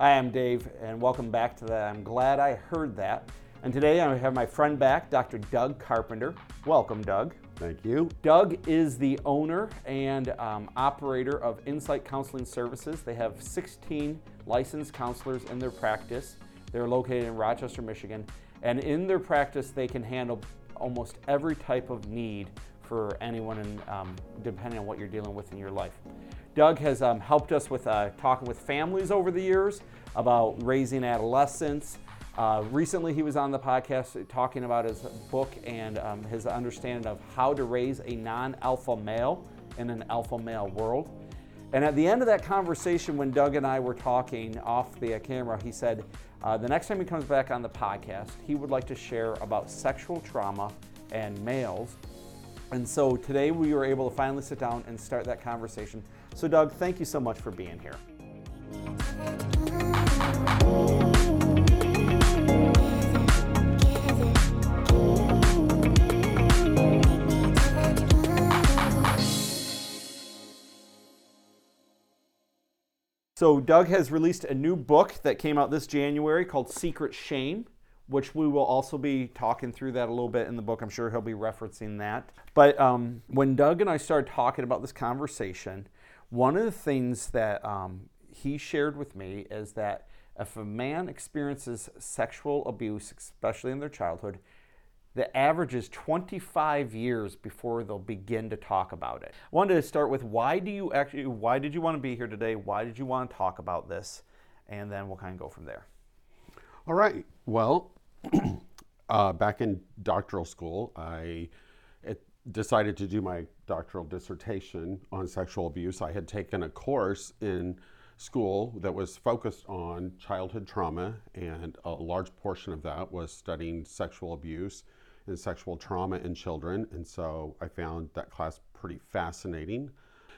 Hi, I'm Dave, and welcome back to that. I'm glad I heard that. And today I have my friend back, Dr. Doug Carpenter. Welcome, Doug. Thank you. Doug is the owner and um, operator of Insight Counseling Services. They have 16 licensed counselors in their practice. They're located in Rochester, Michigan. And in their practice, they can handle almost every type of need for anyone, um, depending on what you're dealing with in your life. Doug has um, helped us with uh, talking with families over the years about raising adolescents uh, recently, he was on the podcast talking about his book and um, his understanding of how to raise a non alpha male in an alpha male world. And at the end of that conversation, when Doug and I were talking off the camera, he said uh, the next time he comes back on the podcast, he would like to share about sexual trauma and males. And so today we were able to finally sit down and start that conversation. So, Doug, thank you so much for being here. So, Doug has released a new book that came out this January called Secret Shame, which we will also be talking through that a little bit in the book. I'm sure he'll be referencing that. But um, when Doug and I started talking about this conversation, one of the things that um, he shared with me is that if a man experiences sexual abuse, especially in their childhood, the average is 25 years before they'll begin to talk about it. I wanted to start with why do you actually why did you want to be here today? Why did you want to talk about this? And then we'll kind of go from there. All right. Well, uh, back in doctoral school, I decided to do my doctoral dissertation on sexual abuse. I had taken a course in school that was focused on childhood trauma, and a large portion of that was studying sexual abuse and sexual trauma in children. And so I found that class pretty fascinating.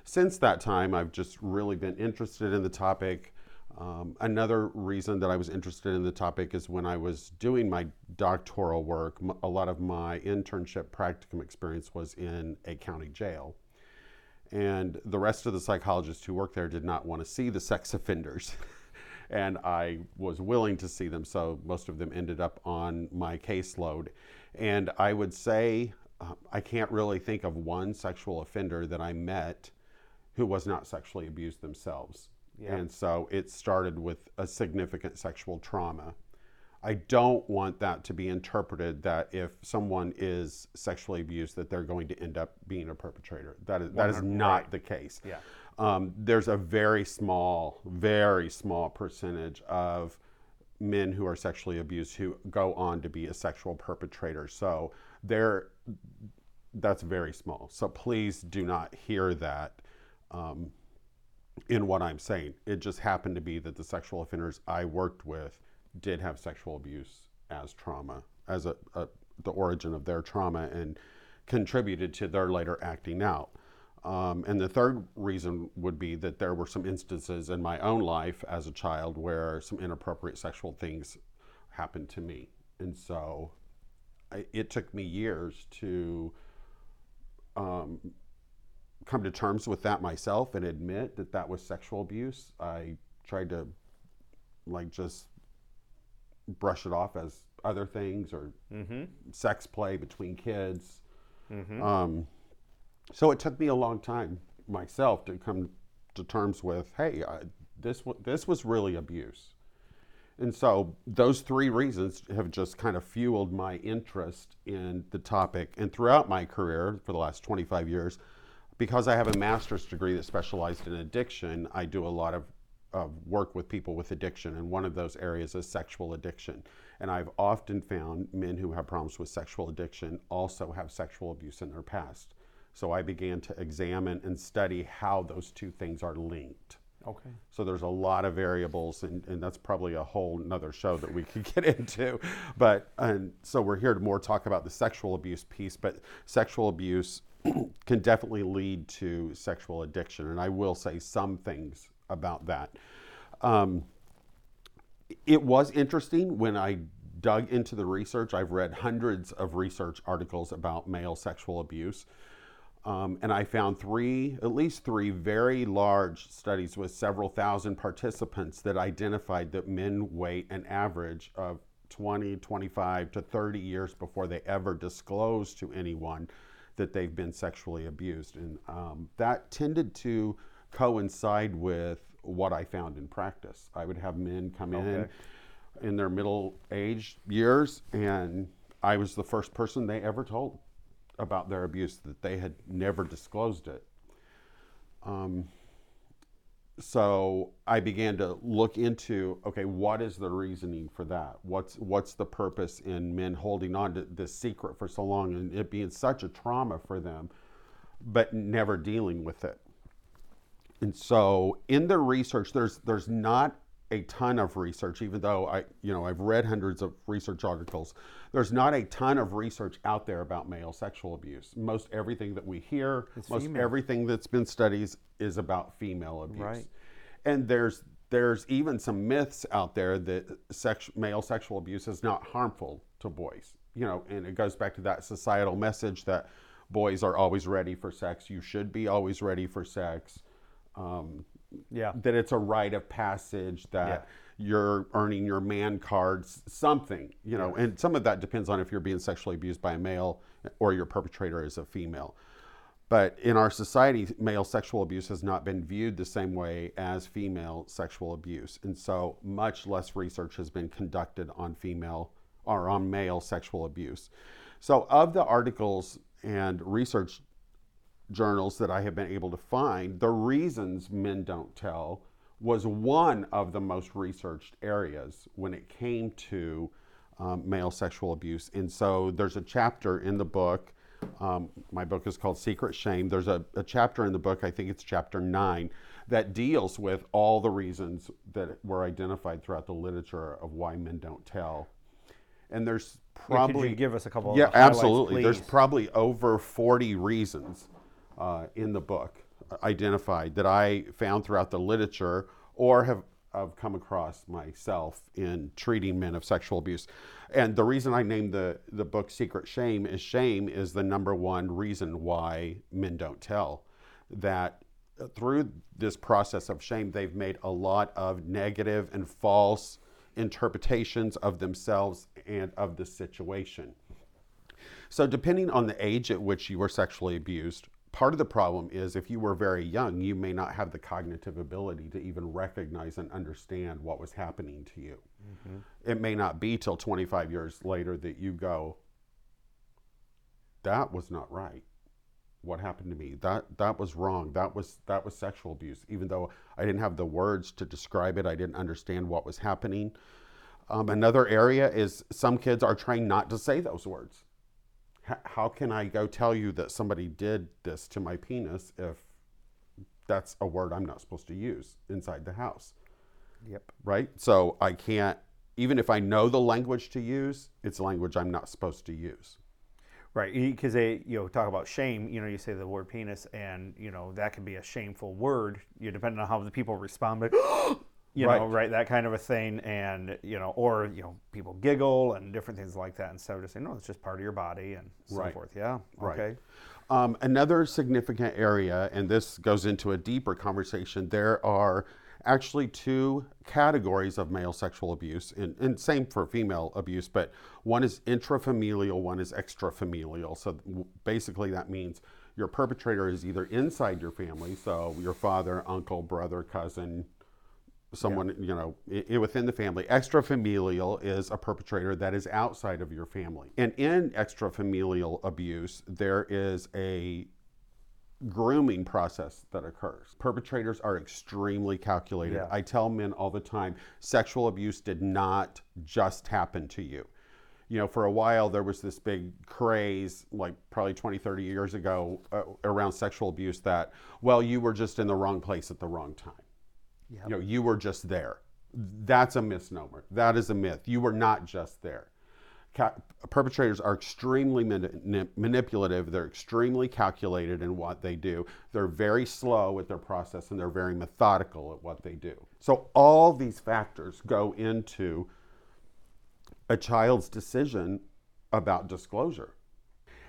Since that time, I've just really been interested in the topic. Um, another reason that I was interested in the topic is when I was doing my doctoral work, a lot of my internship practicum experience was in a county jail. And the rest of the psychologists who worked there did not want to see the sex offenders. and I was willing to see them, so most of them ended up on my caseload. And I would say uh, I can't really think of one sexual offender that I met who was not sexually abused themselves. Yeah. And so it started with a significant sexual trauma. I don't want that to be interpreted that if someone is sexually abused, that they're going to end up being a perpetrator. That is that is not right. the case. Yeah. Um, there's a very small, very small percentage of men who are sexually abused who go on to be a sexual perpetrator. So there, that's very small. So please do not hear that um, in what I'm saying. It just happened to be that the sexual offenders I worked with did have sexual abuse as trauma, as a, a the origin of their trauma, and contributed to their later acting out. Um, and the third reason would be that there were some instances in my own life as a child where some inappropriate sexual things happened to me. And so I, it took me years to um, come to terms with that myself and admit that that was sexual abuse. I tried to like just brush it off as other things or mm-hmm. sex play between kids. Mm-hmm. Um, so it took me a long time myself to come to terms with, hey, I, this this was really abuse. And so those three reasons have just kind of fueled my interest in the topic. And throughout my career for the last 25 years, because I have a master's degree that specialized in addiction, I do a lot of, of work with people with addiction. And one of those areas is sexual addiction. And I've often found men who have problems with sexual addiction also have sexual abuse in their past. So I began to examine and study how those two things are linked. Okay. So there's a lot of variables, and, and that's probably a whole another show that we could get into. But and so we're here to more talk about the sexual abuse piece, but sexual abuse can definitely lead to sexual addiction, and I will say some things about that. Um, it was interesting when I dug into the research. I've read hundreds of research articles about male sexual abuse. Um, and I found three, at least three very large studies with several thousand participants that identified that men wait an average of 20, 25 to 30 years before they ever disclose to anyone that they've been sexually abused. And um, that tended to coincide with what I found in practice. I would have men come Okay. in in their middle age years, and I was the first person they ever told about their abuse, that they had never disclosed it. Um, so I began to look into okay, what is the reasoning for that? What's what's the purpose in men holding on to this secret for so long and it being such a trauma for them, but never dealing with it? And so in the research, there's there's not a ton of research, even though I you know I've read hundreds of research articles. There's not a ton of research out there about male sexual abuse. Most everything that we hear, most female. everything that's been studied is about female abuse. Right. And there's there's even some myths out there that sex, male sexual abuse is not harmful to boys. You know, and it goes back to that societal message that boys are always ready for sex. You should be always ready for sex. Um, Yeah. that it's a rite of passage that you're earning your man cards something you know and some of that depends on if you're being sexually abused by a male or your perpetrator is a female. But in our society male sexual abuse has not been viewed the same way as female sexual abuse. And so much less research has been conducted on female or on male sexual abuse. So of the articles and research journals that I have been able to find, the reasons men don't tell was one of the most researched areas when it came to um, male sexual abuse. And so there's a chapter in the book. Um, my book is called Secret Shame. There's a, a chapter in the book, I think it's chapter nine, that deals with all the reasons that were identified throughout the literature of why men don't tell. And there's probably Could you give us a couple? yeah, absolutely. There's probably over 40 reasons uh, in the book identified that I found throughout the literature or have, have come across myself in treating men of sexual abuse. And the reason I named the, the book Secret Shame is shame is the number one reason why men don't tell. That through this process of shame, they've made a lot of negative and false interpretations of themselves and of the situation. So, depending on the age at which you were sexually abused, part of the problem is if you were very young, you may not have the cognitive ability to even recognize and understand what was happening to you. It may not be till 25 years later that you go, that was not right. What happened to me? That that was wrong. That was that was sexual abuse. Even though I didn't have the words to describe it, I didn't understand what was happening. Um, another area is some kids are trying not to say those words. How can I go tell you that somebody did this to my penis if that's a word I'm not supposed to use inside the house? Yep. right? So I can't, even if I know the language to use, it's language I'm not supposed to use. Right, because they you know talk about shame. You know, you say the word penis, and you know that can be a shameful word. You know, depending on how the people respond, but you know, Right. right, that kind of a thing, and you know, or you know, people giggle and different things like that instead of just saying, no, it's just part of your body and so Right. forth. Yeah. Right. Okay. Um, another significant area, and this goes into a deeper conversation, there are actually two categories of male sexual abuse, and, and same for female abuse, but one is intrafamilial, one is extrafamilial. So basically, that means your perpetrator is either inside your family, so your father, uncle, brother, cousin, someone you know i- within the family. Extrafamilial is a perpetrator that is outside of your family. And in extrafamilial abuse there is a grooming process that occurs. Perpetrators are extremely calculated. Yeah. i tell men all the time sexual abuse did not just happen to you. You know for a while there was this big craze like probably 20 30 years ago uh, around sexual abuse that well you were just in the wrong place at the wrong time Yep. you know you were just there. That's a misnomer. That is a myth. You were not just there. Ca- perpetrators are extremely mani- manipulative. They're extremely calculated in what they do. They're very slow at their process and they're very methodical at what they do. So all these factors go into a child's decision about disclosure.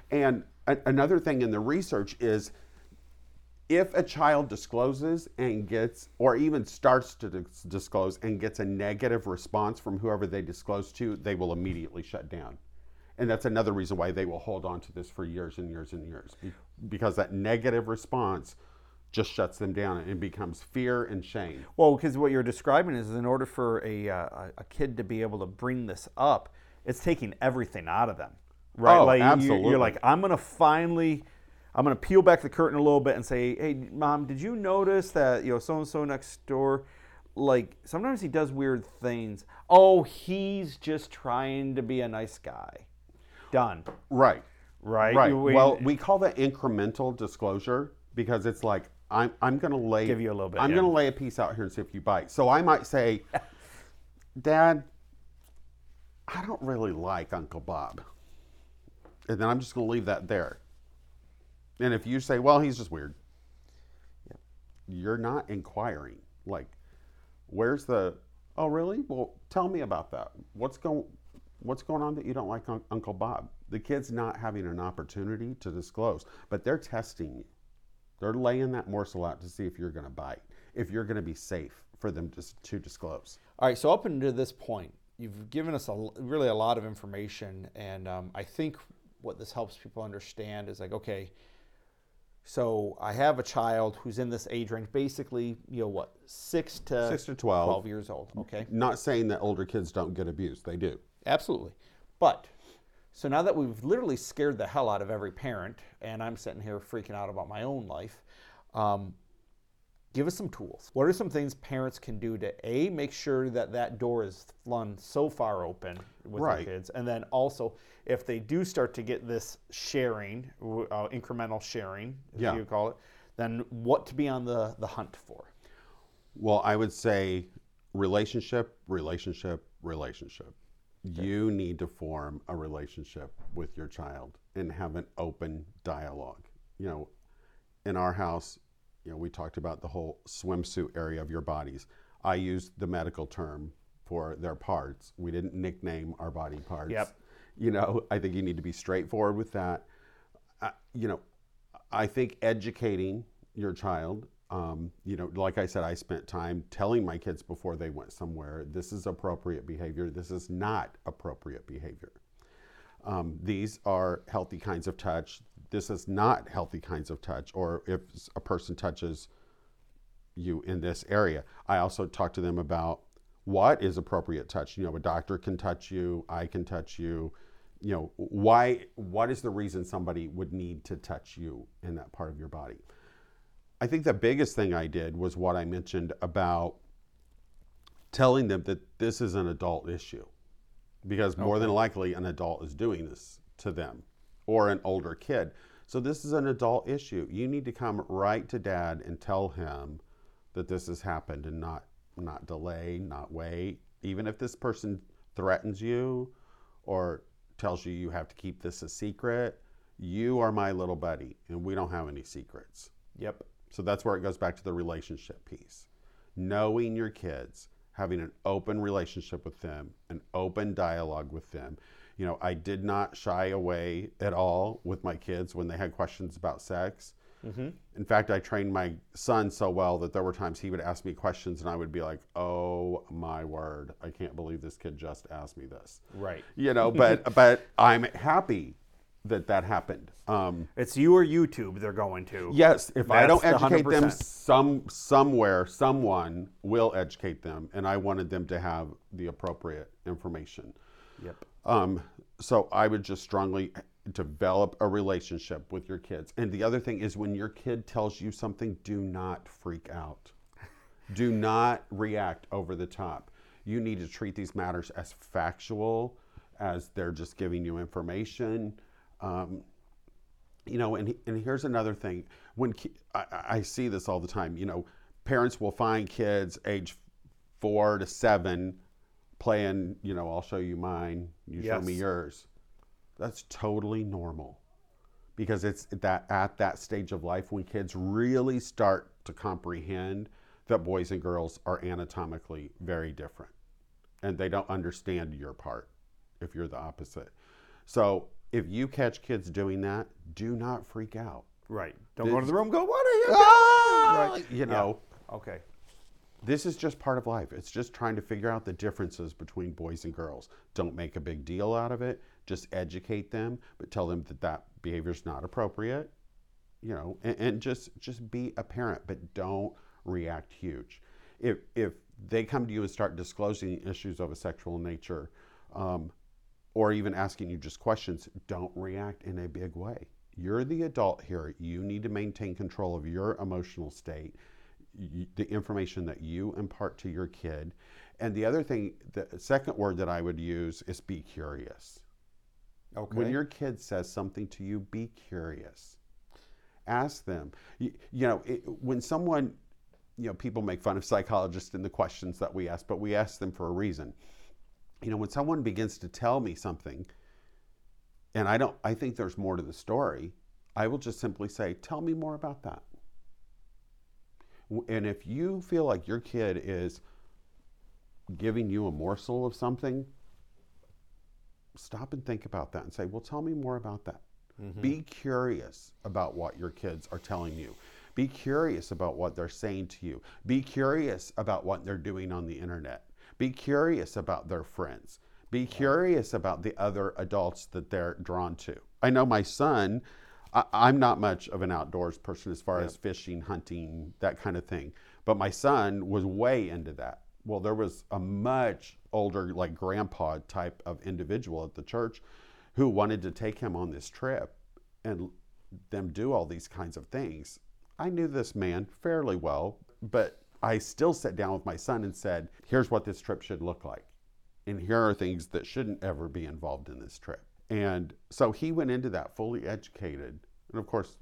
And a- another thing in the research is if a child discloses and gets, or even starts to dis- disclose and gets a negative response from whoever they disclose to, they will immediately shut down. And that's another reason why they will hold on to this for years and years and years be- because that negative response just shuts them down and becomes fear and shame. Well, because what you're describing is in order for a, uh, a- kid to be able to bring this up, it's taking everything out of them, right? Oh, like you- You're like, I'm gonna finally, I'm gonna peel back the curtain a little bit and say, hey, mom, did you notice that you know so and so next door, like sometimes he does weird things. Oh, he's just trying to be a nice guy. Done. Right. Right. Right. We- well, we call that incremental disclosure because it's like I'm I'm going to lay Give you a little bit, I'm yeah. going to lay a piece out here and see if you bite. So I might say, Dad, I don't really like Uncle Bob, and then I'm just going to leave that there. And if you say, well, he's just weird, you're not inquiring. Like, where's the? Oh, really? Well, tell me about that. What's going What's going on that you don't like Un- Uncle Bob? The kid's not having an opportunity to disclose, but they're testing you. They're laying that morsel out to see if you're going to bite, if you're going to be safe for them to, to disclose. All right, so up until this point, you've given us a, really a lot of information, and um, I think what this helps people understand is like, okay, so I have a child who's in this age range, basically, you know, what, six to Six to 12. 12 years old. Okay, Not saying that older kids don't get abused, they do. absolutely. But so now that we've literally scared the hell out of every parent, and I'm sitting here freaking out about my own life, um, give us some tools. What are some things parents can do to a make sure that that door is flung so far open with Right. their kids, and then also if they do start to get this sharing, uh, incremental sharing, as Yeah. you call it, then what to be on the the hunt for? Well, I would say relationship, relationship, relationship. You need to form a relationship with your child and have an open dialogue. You know, in our house, you know, we talked about the whole swimsuit area of your bodies. I used the medical term for their parts. We didn't nickname our body parts. Yep. You know, I think you need to be straightforward with that. Uh, you know, I think educating your child, um, you know, like I said, I spent time telling my kids before they went somewhere this is appropriate behavior, this is not appropriate behavior. Um, these are healthy kinds of touch, this is not healthy kinds of touch, or if a person touches you in this area. I also talk to them about what is appropriate touch. You know, a doctor can touch you, I can touch you. You know, why what is the reason somebody would need to touch you in that part of your body? I think the biggest thing I did was what I mentioned about telling them that this is an adult issue. Because more than likely an adult is doing this to them or an older kid. So this is an adult issue. You need to come right to dad and tell him that this has happened and not not delay, not wait. Even if this person threatens you or tells you you have to keep this a secret, you are my little buddy and we don't have any secrets. Yep. So that's where it goes back to the relationship piece. Knowing your kids, having an open relationship with them, an open dialogue with them. You know, I did not shy away at all with my kids when they had questions about sex. In fact, I trained my son so well that there were times he would ask me questions and I would be like, oh my word, I can't believe this kid just asked me this. Right. You know, but but I'm happy that that happened. Um, It's you or YouTube they're going to. Yes, if I don't That's the educate them, 100%. some somewhere, someone will educate them, and I wanted them to have the appropriate information. Yep. Um, so I would just strongly develop a relationship with your kids. And the other thing is, when your kid tells you something, do not freak out. do not react over the top. You need to treat these matters as factual, as they're just giving you information. Um, you know, and, and here's another thing. When ki- I, I see this all the time, you know, parents will find kids age four to seven playing, you know, I'll show you mine, you show me yours. That's totally normal because it's that at that stage of life when kids really start to comprehend that boys and girls are anatomically very different and they don't understand your part if you're the opposite. So if you catch kids doing that, do not freak out. Right. Don't go to the room. Go. What are you? Ah! Right. You know, Okay. This is just part of life. It's just trying to figure out the differences between boys and girls. Don't make a big deal out of it. Just educate them, but tell them that that behavior is not appropriate. You know, and, and just just be a parent, but don't react huge. If if they come to you and start disclosing issues of a sexual nature, um, or even asking you just questions, don't react in a big way. You're the adult here. You need to maintain control of your emotional state, y- the information that you impart to your kid. And the other thing, the second word that I would use is be curious. Okay. When your kid says something to you, be curious. Ask them. You, you know, it, when someone, you know, people make fun of psychologists in the questions that we ask, but we ask them for a reason. You know, when someone begins to tell me something, and I don't, I think there's more to the story, I will just simply say, tell me more about that. And if you feel like your kid is giving you a morsel of something, stop and think about that and say, well, tell me more about that. Mm-hmm. Be curious about what your kids are telling you. Be curious about what they're saying to you. Be curious about what they're doing on the internet. Be curious about their friends. Be curious about the other adults that they're drawn to. I know my son, I, I'm not much of an outdoors person as far as fishing, hunting, that kind of thing. But my son was way into that. Well, there was a much older, like grandpa type of individual at the church who wanted to take him on this trip and them do all these kinds of things. I knew this man fairly well, but I still sat down with my son and said, here's what this trip should look like. And here are things that shouldn't ever be involved in this trip. And so he went into that fully educated. And of course,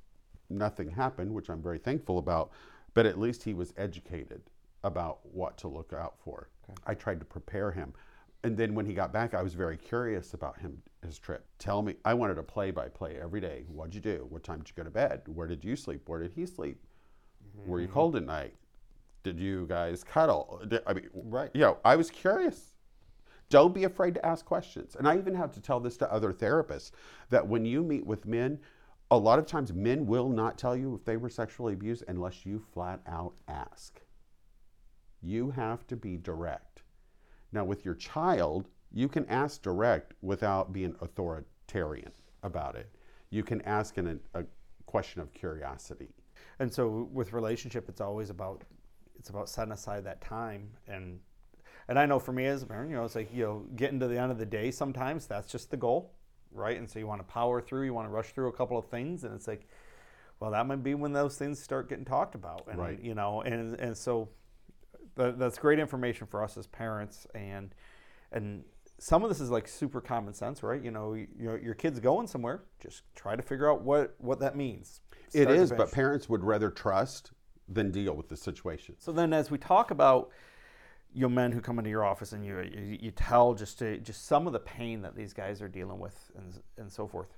nothing happened, which I'm very thankful about, but at least he was educated about what to look out for. I tried to prepare him. And then when he got back, I was very curious about him, his trip. Tell me, I wanted a play by play every day. What'd you do? What time did you go to bed? Where did you sleep? Where did he sleep? Were you mm-hmm. cold at night? Did you guys cuddle? Did- I mean, Right. You know, I was curious. Don't be afraid to ask questions. And I even have to tell this to other therapists that when you meet with men, a lot of times men will not tell you if they were sexually abused unless you flat out ask. You have to be direct. Now, with your child, you can ask direct without being authoritarian about it. You can ask in a, a question of curiosity. And so with relationship, it's always about it's about setting aside that time and and I know for me as a parent, you know, it's like you know, getting to the end of the day. Sometimes that's just the goal, right? And so you want to power through, you want to rush through a couple of things, and it's like, well, that might be when those things start getting talked about, and Right. you know, and and so that, that's great information for us as parents, and and some of this is like super common sense, right? You know, you, you know, your kid's going somewhere, just try to figure out what what that means. It Start to is, but parents would rather trust than deal with the situation. So then, as we talk about you know, men who come into your office and you, you you tell just to, just some of the pain that these guys are dealing with and and so forth.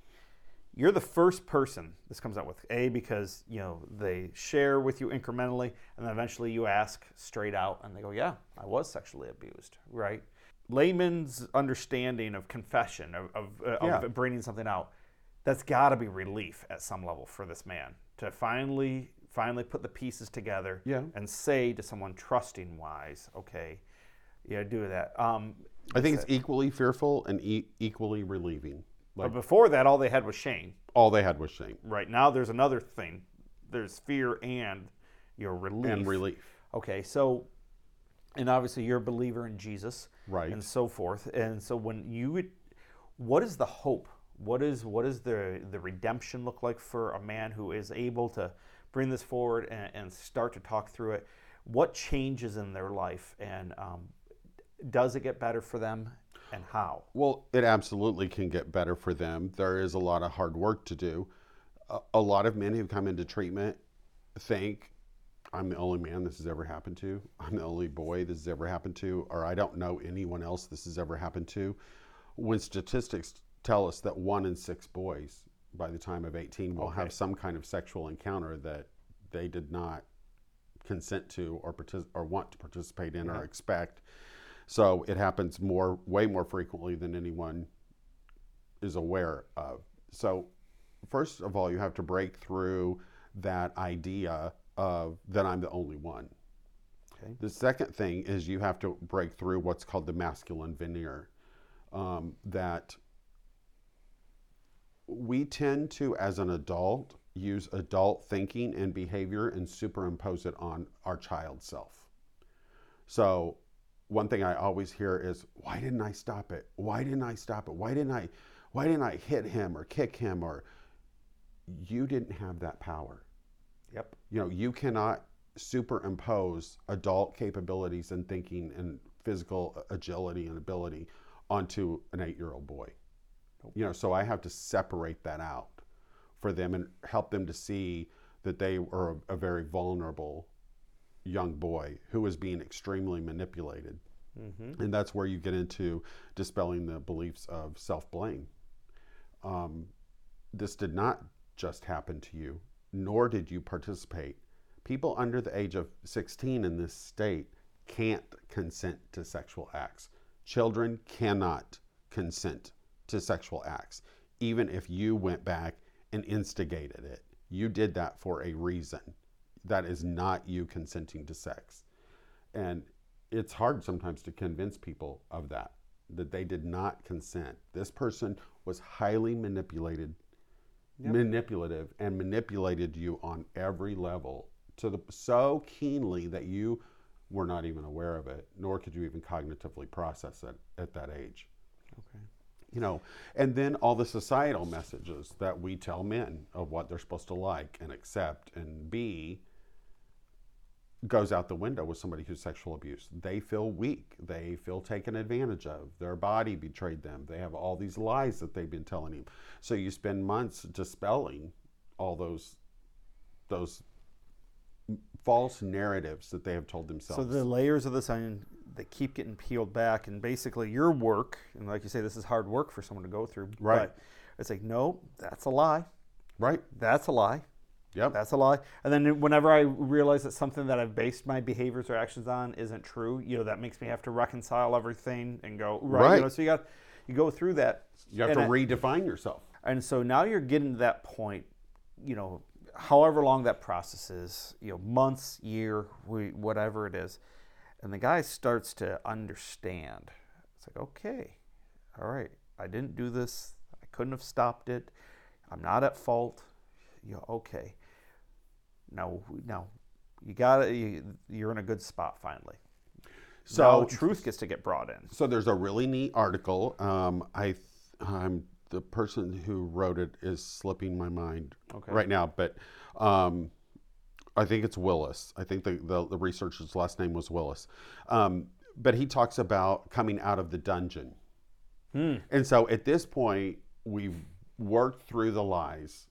You're the first person this comes out with a because you know they share with you incrementally, and then eventually you ask straight out, and they go, "Yeah, I was sexually abused." Right? Layman's understanding of confession of of, uh, Yeah. of bringing something out, that's got to be relief at some level for this man to finally finally put the pieces together Yeah. and say to someone trusting wise, okay, yeah, do that. Um, I think it's equally fearful and e- equally relieving. but before that, all they had was shame. all they had was shame Right now, there's another thing. There's fear and your relief. and relief. Okay, so, and obviously you're a believer in Jesus, Right. and so forth. And so when you, what is the hope? What is what is the the redemption look like for a man who is able to bring this forward and, and start to talk through it? What changes in their life, and um, does it get better for them, and how? Well, it absolutely can get better for them. There is a lot of hard work to do. A, a lot of men who come into treatment think, I'm the only man this has ever happened to. I'm the only boy this has ever happened to, or I don't know anyone else this has ever happened to. When statistics tell us that one in six boys by the time of 18 will Okay. have some kind of sexual encounter that they did not consent to or, partic- or want to participate in or expect. So it happens more, way more frequently than anyone is aware of. So, first of all, you have to break through that idea of that I'm the only one. Okay. The second thing is you have to break through what's called the masculine veneer. Um, that we tend to, as an adult, use adult thinking and behavior and superimpose it on our child self. So, one thing I always hear is, "Why didn't I stop it? Why didn't I stop it? Why didn't I? Why didn't I hit him or kick him or?" You didn't have that power. Yep. You know, you cannot superimpose adult capabilities and thinking and physical agility and ability onto an eight-year-old boy. You know, so I have to separate that out for them and help them to see that they are a, a very vulnerable young boy who is being extremely manipulated. And that's where you get into dispelling the beliefs of self blame. Um, this did not just happen to you, nor did you participate. People under the age of 16 in this state can't consent to sexual acts. Children cannot consent to sexual acts, even if you went back and instigated it. You did that for a reason. That is not you consenting to sex. And it's hard sometimes to convince people of that, that they did not consent. This person was highly manipulated, manipulative, and manipulated you on every level to the so keenly that you were not even aware of it, nor could you even cognitively process it at that age Okay. You know and then all the societal messages that we tell men of what they're supposed to like and accept and be goes out the window with somebody who's sexual abuse. They feel weak. They feel taken advantage of. Their body betrayed them. They have all these lies that they've been telling him so you spend months dispelling all those those false narratives that they have told themselves So the layers of this onion they keep getting peeled back, and basically your work, and like you say, this is hard work for someone to go through. Right. But it's like, no, that's a lie. right That's a lie. yep That's a lie. And then whenever I realize that something that I've based my behaviors or actions on isn't true, you know, that makes me have to reconcile everything and go right. Right. You know, so you got you go through that. you have to I- redefine yourself and so now you're getting to that point, you know, however long that process is, you know, months, year, whatever it is. And the guy starts to understand. It's like, okay, all right, I didn't do this. I couldn't have stopped it. I'm not at fault. You know, okay. Now, now, you got you, You're in a good spot finally. So- now truth gets to get brought in. So there's a really neat article. Um, I, th- I'm the person who wrote it is slipping my mind Okay. right now, but um, I think it's Willis. I think the, the, the researcher's last name was Willis. Um, but he talks about coming out of the dungeon. And so at this point, we've worked through the lies.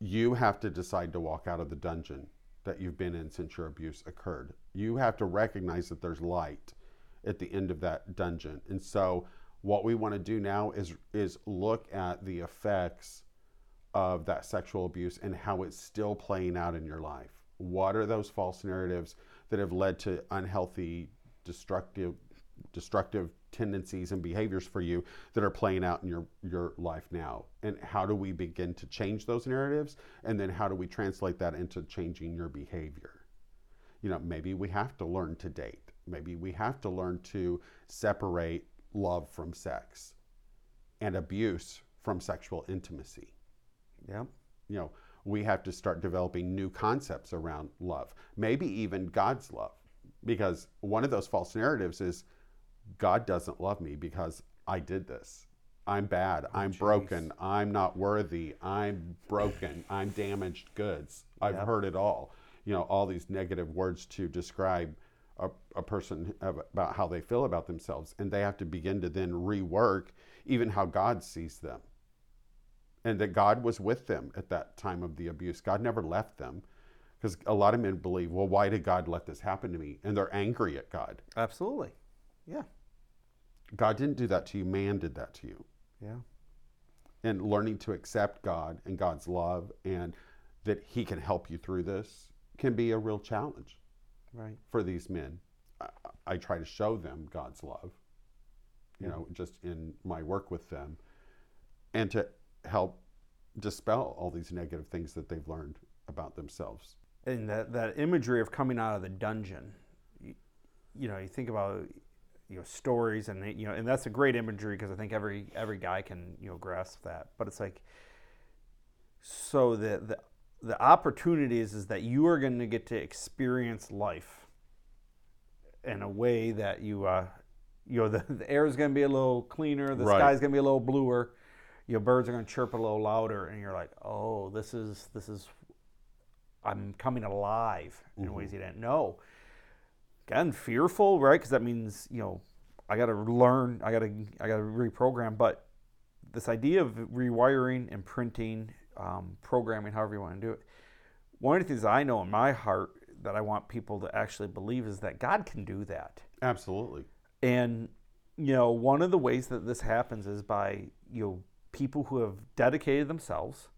You have to decide to walk out of the dungeon that you've been in since your abuse occurred. You have to recognize that there's light at the end of that dungeon. And so what we want to do now is is look at the effects of that sexual abuse and how it's still playing out in your life. What are those false narratives that have led to unhealthy, destructive, destructive tendencies and behaviors for you that are playing out in your your life now? And how do we begin to change those narratives? And then how do we translate that into changing your behavior? You know, maybe we have to learn to date. Maybe we have to learn to separate love from sex and abuse from sexual intimacy Yep. you know, we have to start developing new concepts around love, maybe even God's love. Because one of those false narratives is God doesn't love me because I did this. I'm bad. Oh, I'm broken. I'm not worthy. I'm broken. I'm damaged goods. I've Yep. heard it all. You know, all these negative words to describe a, a person about how they feel about themselves. And they have to begin to then rework even how God sees them and that God was with them at that time of the abuse. God never left them because a lot of men believe, well, why did God let this happen to me? And they're angry at God. Absolutely. Yeah. God didn't do that to you, man did that to you. Yeah. And learning to accept God and God's love and that He can help you through this can be a real challenge Right. for these men. I, I try to show them God's love, you know, just in my work with them. and to help dispel all these negative things that they've learned about themselves. And that, that imagery of coming out of the dungeon, you, you know, you think about you know stories and you know and that's a great imagery because I think every every guy can you know grasp that. But it's like so the the the opportunity is, is that you are going to get to experience life in a way that you uh, you know the, the air is going to be a little cleaner, the Right. sky's going to be a little bluer, your birds are going to chirp a little louder, and you're like, oh, this is this is I'm coming alive in ways you didn't know. Again, fearful, right? Because that means you know I got to learn, I got to I got to reprogram. But this idea of rewiring, imprinting, um, programming, however you want to do it. One of the things I know in my heart that I want people to actually believe is that God can do that. Absolutely. And you know, one of the ways that this happens is by you know people who have dedicated themselves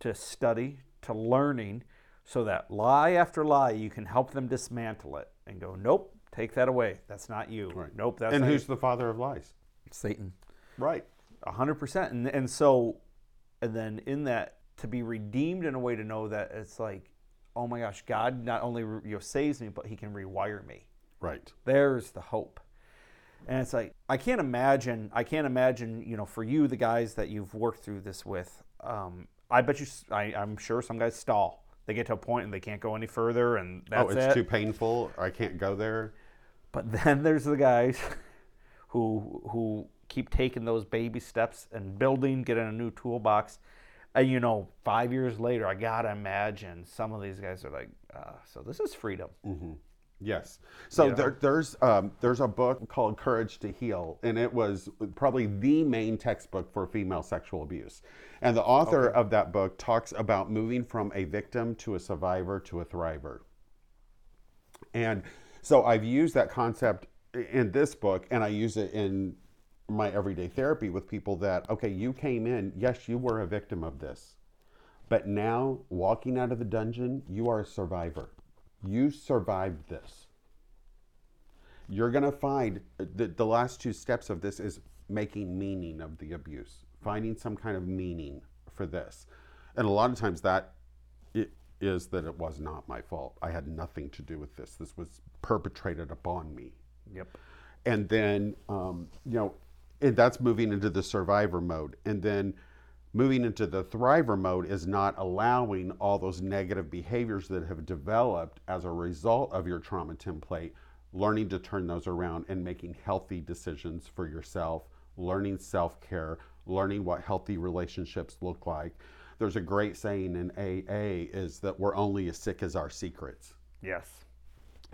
to study, to learning, so that lie after lie you can help them dismantle it and go, nope, take that away. That's not you. Right. Nope, that's and who's you." the father of lies? Satan. Right. A hundred percent. And and so, and then in that to be redeemed in a way to know that it's like, oh my gosh, God not only you know saves me, but He can rewire me. Right. There's the hope. And it's like I can't imagine. I can't imagine. You know, for you, the guys that you've worked through this with, um, I bet you. I'm sure some guys stall. They get to a point and they can't go any further, and that's oh, it's it. too painful. I can't go there. But then there's the guys who who keep taking those baby steps and building, getting a new toolbox. And you know, five years later, I gotta imagine some of these guys are like, uh, "So this is freedom." Yes. So there, there's um, there's a book called Courage to Heal, and it was probably the main textbook for female sexual abuse. And the author of that book talks about moving from a victim to a survivor to a thriver. And so I've used that concept in this book, and I use it in my everyday therapy with people that, okay, you came in, yes, you were a victim of this. But now, walking out of the dungeon, you are a survivor. You survived this. You're going to find the, the last two steps of this is making meaning of the abuse, finding some kind of meaning for this. And a lot of times that i- is that it was not my fault. I had nothing to do with this. This was perpetrated upon me Yep. and then um, you know and that's moving into the survivor mode. And then moving into the thriver mode is not allowing all those negative behaviors that have developed as a result of your trauma template learning to turn those around and making healthy decisions for yourself learning self-care learning what healthy relationships look like. There's a great saying in aa is that we're only as sick as our secrets. Yes.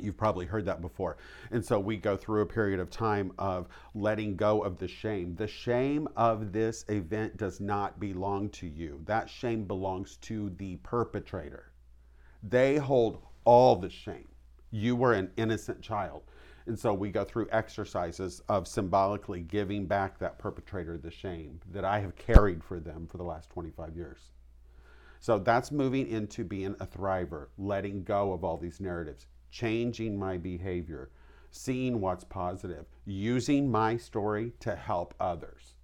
You've probably heard that before. And so we go through a period of time of letting go of the shame. The shame of this event does not belong to you, that shame belongs to the perpetrator. They hold all the shame. You were an innocent child. And so we go through exercises of symbolically giving back that perpetrator the shame that I have carried for them for the last 25 years. So that's moving into being a thriver, letting go of all these narratives, changing my behavior, seeing what's positive, using my story to help others.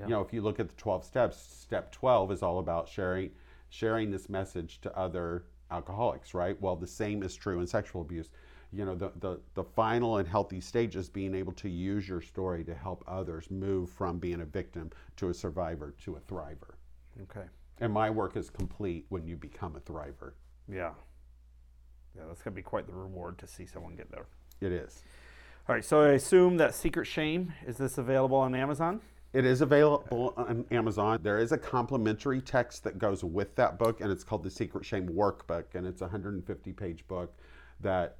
You know, if you look at the 12 steps, step 12 is all about sharing sharing this message to other alcoholics, right? Well, the same is true in sexual abuse. You know, the, the, the final and healthy stage is being able to use your story to help others move from being a victim to a survivor to a thriver. Okay. And my work is complete when you become a thriver. Yeah. Yeah, that's gonna be quite the reward to see someone get there. It is. All right. So I assume that Secret Shame is this available on Amazon? It is available on Amazon. There is a complimentary text that goes with that book, and it's called the Secret Shame Workbook, and it's a 150 page book that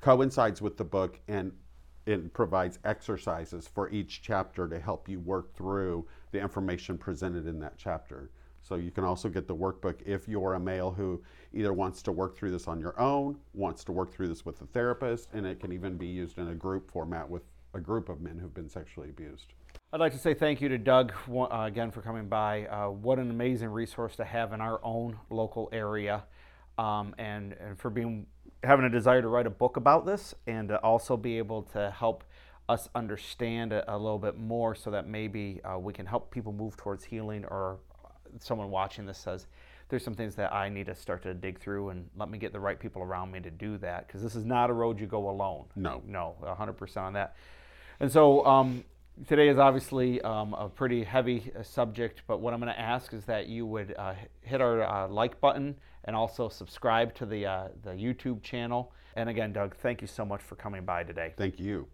coincides with the book and it provides exercises for each chapter to help you work through the information presented in that chapter. So you can also get the workbook if you're a male who either wants to work through this on your own, wants to work through this with a therapist, and it can even be used in a group format with a group of men who've been sexually abused. I'd like to say thank you to Doug uh, again for coming by. Uh, what an amazing resource to have in our own local area, um, and, and for being having a desire to write a book about this and to also be able to help us understand a, a little bit more so that maybe uh, we can help people move towards healing or someone watching this says there's some things that I need to start to dig through and let me get the right people around me to do that because this is not a road you go alone. No. No, 100% on that. And so um, today is obviously um, a pretty heavy uh, subject, but what I'm going to ask is that you would uh, hit our uh, like button and also subscribe to the, uh, the YouTube channel. And again, Doug, thank you so much for coming by today. Thank you.